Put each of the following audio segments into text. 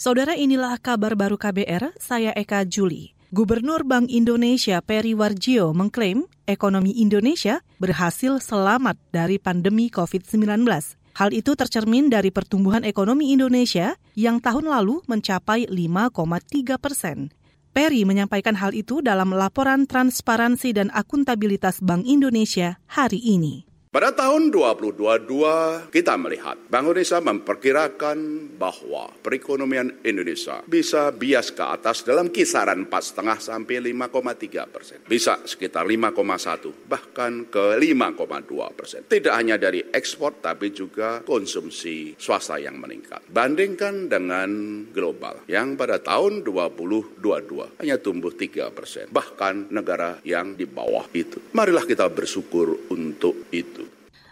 Saudara inilah kabar baru KBR, saya Eka Juli. Gubernur Bank Indonesia Peri Warjio mengklaim ekonomi Indonesia berhasil selamat dari pandemi COVID-19. Hal itu tercermin dari pertumbuhan ekonomi Indonesia yang tahun lalu mencapai 5,3 persen. Peri menyampaikan hal itu dalam laporan transparansi dan akuntabilitas Bank Indonesia hari ini. Pada tahun 2022 kita melihat Bank Indonesia memperkirakan bahwa perekonomian Indonesia bisa bias ke atas dalam kisaran 4,5 sampai 5,3 persen. Bisa sekitar 5,1 bahkan ke 5,2 persen. Tidak hanya dari ekspor tapi juga konsumsi swasta yang meningkat. Bandingkan dengan global yang pada tahun 2022 hanya tumbuh 3 persen. Bahkan negara yang di bawah itu. Marilah kita bersyukur untuk itu.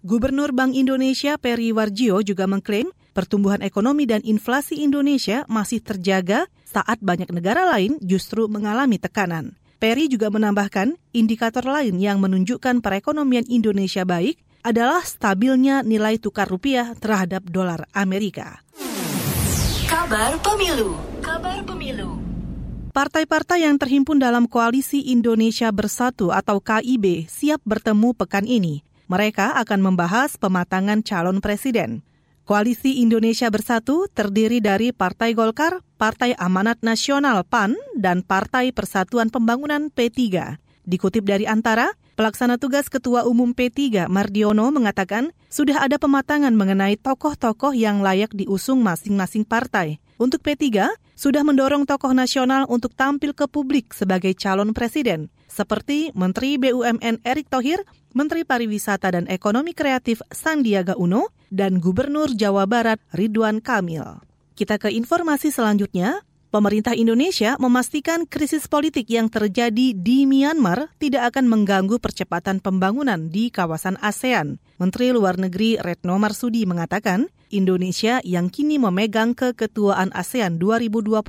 Gubernur Bank Indonesia Peri Warjio juga mengklaim pertumbuhan ekonomi dan inflasi Indonesia masih terjaga saat banyak negara lain justru mengalami tekanan. Peri juga menambahkan indikator lain yang menunjukkan perekonomian Indonesia baik adalah stabilnya nilai tukar rupiah terhadap dolar Amerika. Kabar Pemilu Kabar Pemilu Partai-partai yang terhimpun dalam Koalisi Indonesia Bersatu atau KIB siap bertemu pekan ini. Mereka akan membahas pematangan calon presiden. Koalisi Indonesia Bersatu terdiri dari Partai Golkar, Partai Amanat Nasional PAN, dan Partai Persatuan Pembangunan P3. Dikutip dari Antara, Pelaksana tugas Ketua Umum P3 Mardiono mengatakan sudah ada pematangan mengenai tokoh-tokoh yang layak diusung masing-masing partai. Untuk P3, sudah mendorong tokoh nasional untuk tampil ke publik sebagai calon presiden, seperti Menteri BUMN Erick Thohir Menteri Pariwisata dan Ekonomi Kreatif Sandiaga Uno, dan Gubernur Jawa Barat Ridwan Kamil. Kita ke informasi selanjutnya. Pemerintah Indonesia memastikan krisis politik yang terjadi di Myanmar tidak akan mengganggu percepatan pembangunan di kawasan ASEAN. Menteri Luar Negeri Retno Marsudi mengatakan, Indonesia yang kini memegang keketuaan ASEAN 2023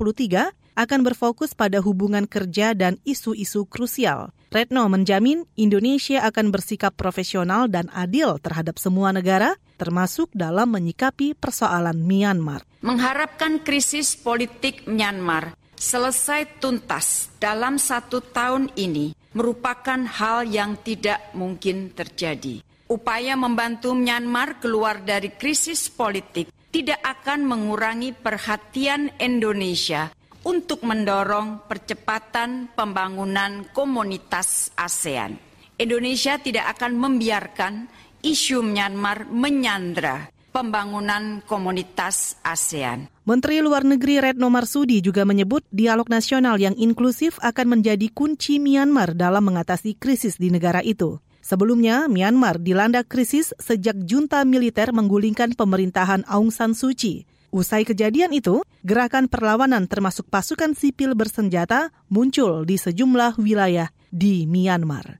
akan berfokus pada hubungan kerja dan isu-isu krusial. Retno menjamin Indonesia akan bersikap profesional dan adil terhadap semua negara, termasuk dalam menyikapi persoalan Myanmar. Mengharapkan krisis politik Myanmar selesai tuntas dalam satu tahun ini merupakan hal yang tidak mungkin terjadi. Upaya membantu Myanmar keluar dari krisis politik tidak akan mengurangi perhatian Indonesia untuk mendorong percepatan pembangunan komunitas ASEAN. Indonesia tidak akan membiarkan isu Myanmar menyandra pembangunan komunitas ASEAN. Menteri Luar Negeri Retno Marsudi juga menyebut dialog nasional yang inklusif akan menjadi kunci Myanmar dalam mengatasi krisis di negara itu. Sebelumnya, Myanmar dilanda krisis sejak junta militer menggulingkan pemerintahan Aung San Suu Kyi. Usai kejadian itu, gerakan perlawanan termasuk pasukan sipil bersenjata muncul di sejumlah wilayah di Myanmar.